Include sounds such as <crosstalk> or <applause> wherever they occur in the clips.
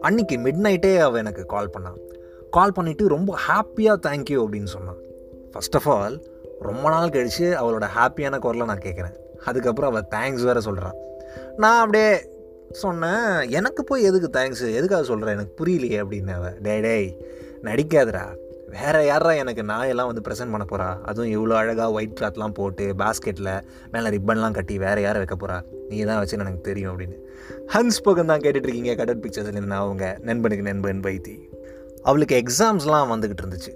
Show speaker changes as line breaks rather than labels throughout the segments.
அன்னைக்கு மிட் நைட்டே அவள் எனக்கு கால் பண்ணான் கால் பண்ணிவிட்டு ரொம்ப ஹாப்பியாக தேங்க்யூ அப்படின்னு சொன்னான் ஃபர்ஸ்ட் ஆஃப் ஆல் ரொம்ப நாள் கழித்து அவளோட ஹாப்பியான குரலை நான் கேட்குறேன் அதுக்கப்புறம் அவள் தேங்க்ஸ் வேறு சொல்கிறான் நான் அப்படியே சொன்னேன் எனக்கு போய் எதுக்கு தேங்க்ஸு எதுக்காக சொல்கிறேன் எனக்கு புரியலையே அப்படின்னு அவள் டே டேய் நடிக்காதடா. வேறு யாரா எனக்கு நாயெல்லாம் வந்து ப்ரெசென்ட் பண்ண போகிறா அதுவும் இவ்வளோ அழகாக ஒயிட் கிளாத்லாம் போட்டு பாஸ்கெட்டில் மேலே ரிப்பன்லாம் கட்டி வேறு யாரை வைக்க போகிறா நீ தான் வச்சுன்னு எனக்கு தெரியும் அப்படின்னு. ஹன்ஸ் பக்கம் தான் கேட்டுட்ருக்கீங்க கடட் பிக்சர்ஸ்லேருந்து நான் அவங்க நண்பனுக்கு நண்பன் வைத்தி. அவளுக்கு எக்ஸாம்ஸ்லாம் வந்துக்கிட்டு இருந்துச்சு.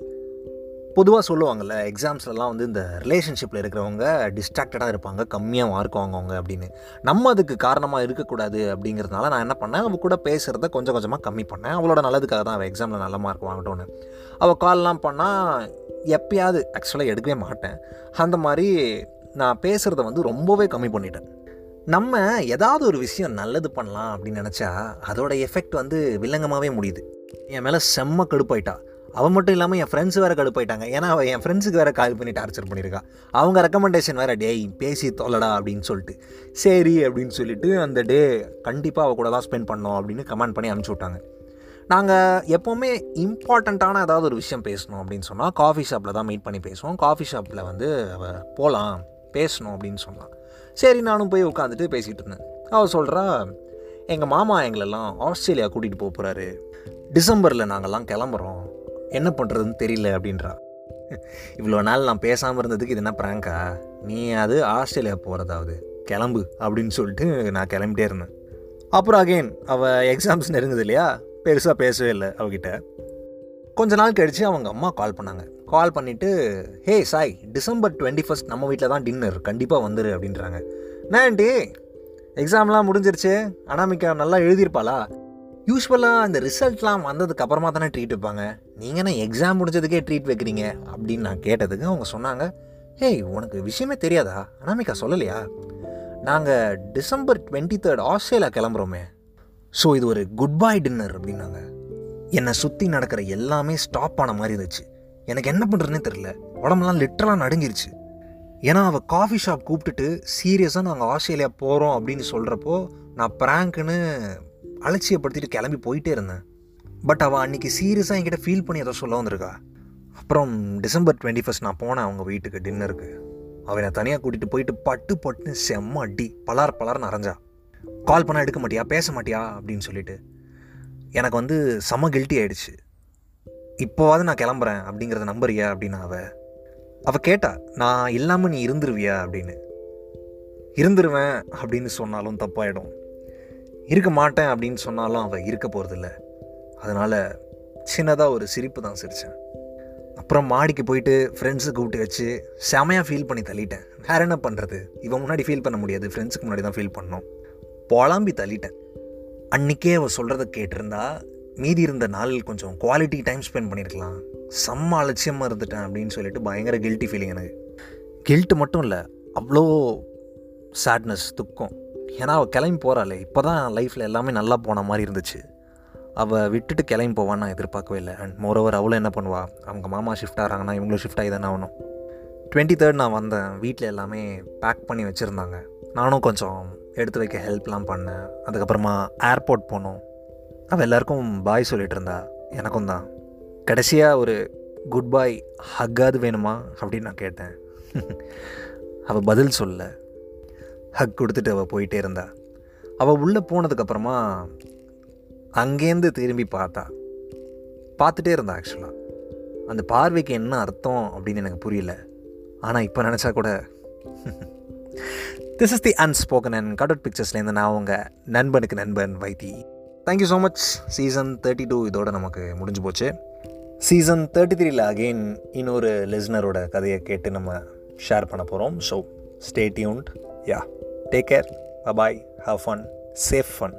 பொதுவாக சொல்லுவாங்கள்ல எக்ஸாம்ஸ்லலாம் வந்து இந்த ரிலேஷன்ஷிப்பில் இருக்கிறவங்க டிஸ்ட்ராக்டடாக இருப்பாங்க கம்மியாக மார்க் வாங்குவாங்க அப்படின்னு. நம்ம அதுக்கு காரணமாக இருக்கக்கூடாது அப்படிங்கிறதுனால நான் என்ன பண்ணேன் அவள் கூட பேசுகிறத கொஞ்சம் கொஞ்சமாக கம்மி பண்ணேன். அவளோட நல்லதுக்காக தான் அவள் எக்ஸாமில் நல்ல மார்க் வாங்கட்டோன்னு. அவள் கால்லாம் பண்ணால் எப்பயாவது ஆக்சுவலாக எடுக்கவே மாட்டேன். அந்த மாதிரி நான் பேசுகிறத வந்து ரொம்பவே கம்மி பண்ணிட்டேன். நம்ம ஏதாவது ஒரு விஷயம் நல்லது பண்ணலாம் அப்படின்னு நினச்சா அதோட எஃபெக்ட் வந்து வில்லங்கமாகவே முடியுது. என் மேலே செம்ம கடுப்பாயிட்டா. அவன் மட்டும் இல்லாமல் என் ஃப்ரெண்ட்ஸ் வேறு கடுப்பாயிட்டாங்க. ஏன்னா அவன் என் ஃப்ரெண்ட்ஸுக்கு வேறு கால் பண்ணி டார்ச்சர் பண்ணியிருக்கா. அவங்க ரெக்கமெண்டேஷன் வேறு டேய் பேசி தொல்லடா அப்படின்னு சொல்லிட்டு. சரி அப்படின்னு சொல்லிட்டு அந்த டே கண்டிப்பாக அவள் கூட தான் ஸ்பெண்ட் பண்ணோம் அப்படின்னு கமெண்ட் பண்ணி அனுப்பிச்சி விட்டாங்க. நாங்கள் எப்போவுமே இம்பார்ட்டண்ட்டான ஏதாவது ஒரு விஷயம் பேசணும் அப்படின்னு சொன்னால் காஃபி ஷாப்பில் தான் மீட் பண்ணி பேசுவோம். காஃபி ஷாப்பில் வந்து அவள் போகலாம் பேசணும் அப்படின்னு சொன்னான். சரி நானும் போய் உட்காந்துட்டு பேசிகிட்டு இருந்தேன். அவள் சொல்கிறா எங்கள் மாமா எங்களெல்லாம் ஆஸ்திரேலியா கூட்டிகிட்டு போக போகிறாரு டிசம்பரில் நாங்கள்லாம் கிளம்புறோம். என்ன பண்ணுறதுன்னு தெரியல அப்படின்றா இவ்வளோ நாள் நான் பேசாமல் இருந்ததுக்கு இது என்ன ப்ராங்கா நீ அது ஆஸ்திரேலியா போகிறதாவது கிளம்பு அப்படின்னு சொல்லிட்டு நான் கிளம்பிட்டே இருந்தேன். அப்புறம் அகெயின் அவள் எக்ஸாம்ஸ் நெருங்குது இல்லையா? பெருசாக பேசவே இல்லை அவகிட்ட. கொஞ்ச நாள் கழித்து அவங்க அம்மா கால் பண்ணாங்க. கால் பண்ணிவிட்டு hey Sai December twenty first நம்ம வீட்டில் தான் டின்னர் கண்டிப்பாக வந்துரு அப்படின்றாங்க. நான் ஆண்டி? எக்ஸாம்லாம் முடிஞ்சிருச்சு? அனாமிக்கா நல்லா எழுதியிருப்பாளா? யூஸ்வலாக அந்த ரிசல்ட்லாம் வந்ததுக்கு அப்புறமா தானே ட்ரீட் வைப்பாங்க. நீங்கள் என்ன எக்ஸாம் முடிஞ்சதுக்கே ட்ரீட் வைக்கிறீங்க? அப்படின்னு நான் கேட்டதுக்கு அவங்க சொன்னாங்க ஹேய் உனக்கு விஷயமே தெரியாதா? அனாமிகா சொல்லலையா? நாங்கள் டிசம்பர் டுவெண்ட்டி தேர்ட் ஆஸ்திரேலியா கிளம்புறோமே. ஸோ இது ஒரு குட் பை டின்னர் அப்படின்னாங்க. என்னை சுற்றி நடக்கிற எல்லாமே ஸ்டாப் ஆன மாதிரி இருந்துச்சு. எனக்கு என்ன பண்ணுறதுனே தெரில உடம்புலாம் லிட்டரலாக நடுங்கிருச்சு. ஏன்னா அவள் காஃபி ஷாப் கூப்பிட்டுட்டு சீரியஸாக நாங்கள் ஆஸ்திரேலியா போகிறோம் அப்படின்னு சொல்கிறப்போ நான் ப்ராங்க்னு அலட்சியப்படுத்திட்டு கிளம்பி போயிட்டே இருந்தேன். பட் அவள் அன்றைக்கி சீரியஸாக என்கிட்ட ஃபீல் பண்ணி ஏதோ சொல்ல வந்திருக்கா. அப்புறம் டிசம்பர் டுவெண்ட்டி ஃபஸ்ட் நான் போனேன் அவங்க வீட்டுக்கு டின்னருக்கு அவனை தனியாக கூட்டிகிட்டு போயிட்டு பட்டு பட்டுன்னு செம்ம அடி பலார் பலார்னு அரைஞ்சா. கால் பண்ணால் எடுக்க மாட்டியா பேச மாட்டியா அப்படின்னு சொல்லிட்டு. எனக்கு வந்து செம கில்ட்டி ஆகிடுச்சு இப்போவாது நான் கிளம்புறேன் அப்படிங்கிறத நம்புறியா அப்படின்னு அவ. அவள் கேட்டா நான் இல்லாமல் நீ இருந்துருவியா? அப்படின்னு. இருந்துருவேன் அப்படின்னு சொன்னாலும் தப்பாயிடும். இருக்க மாட்டேன் அப்படின்னு சொன்னாலும் அவள் இருக்க போகிறதில்ல அதனால் சின்னதாக ஒரு சிரிப்பு தான் சிரித்தேன் அப்புறம் மாடிக்கு போயிட்டு ஃப்ரெண்ட்ஸு கூப்பிட்டு வச்சு செமையாக ஃபீல் பண்ணி தள்ளிட்டேன். வேறு என்ன பண்ணுறது இவன் முன்னாடி ஃபீல் பண்ண முடியாது. ஃப்ரெண்ட்ஸுக்கு முன்னாடி தான் ஃபீல் பண்ணோம் புலம்பி தள்ளிட்டேன். அன்றைக்கே அவள் சொல்கிறத கேட்டிருந்தா மீதி இருந்த நாள் கொஞ்சம் குவாலிட்டி டைம் ஸ்பெண்ட் பண்ணியிருக்கலாம் செம்ம அலட்சியமாக இருந்துட்டேன் அப்படின்னு சொல்லிட்டு பயங்கர கில்ட்டி ஃபீலிங் எனக்கு. கில்ட்டு மட்டும் இல்லை அவ்வளோ சேட்னஸ் துக்கம். ஏன்னா அவள் கிளம்பி போகிறாளே இப்போ தான் லைஃப்பில் எல்லாமே நல்லா போன மாதிரி இருந்துச்சு. அவள் விட்டுட்டு கிளம்பி போவான்னு நான் எதிர்பார்க்கவே இல்லை. அண்ட் மோரோவர் அவளும் என்ன பண்ணுவா? அவங்க மாமா ஷிஃப்ட் ஆகிறாங்கன்னா இவங்களும் ஷிஃப்ட் ஆகி தானே ஆகணும். டுவெண்ட்டி தேர்ட் நான் வந்தேன். வீட்டில் எல்லாமே பேக் பண்ணி வச்சுருந்தாங்க. நானும் கொஞ்சம் எடுத்து வைக்க ஹெல்ப்லாம் பண்ணேன். அதுக்கப்புறமா ஏர்போர்ட் போனோம். அவள் எல்லாருக்கும் பாய் சொல்லிட்டு இருந்தா. எனக்கும் தான். கடைசியாக ஒரு குட் பாய் ஹக்காது வேணுமா? அப்படின்னு நான் கேட்டேன். <laughs> அவள் பதில் சொல்ல ஹக் கொடுத்துட்டு அவள் போயிட்டே இருந்தா. அவள் உள்ளே போனதுக்கப்புறமா அங்கேருந்து திரும்பி பார்த்தா. பார்த்துட்டே இருந்தா ஆக்சுவலாக அந்த பார்வைக்கு என்ன அர்த்தம் அப்படின்னு எனக்கு புரியல. ஆனால் இப்போ நினச்சா கூட. This is the unspoken and out பிக்சர்ஸ்லேருந்து நான் உங்கள் நண்பனுக்கு நண்பன் Vaithi. Thank you so much season thirty two இதோட நமக்கு முடிஞ்சு போச்சு. சீசன் தேர்ட்டி த்ரீல அகெயின் இன்னொரு லிஸ்னரோட கதையை கேட்டு நம்ம ஷேர் பண்ண போகிறோம் so stay tuned Take care. Bye bye. Have fun. Safe fun.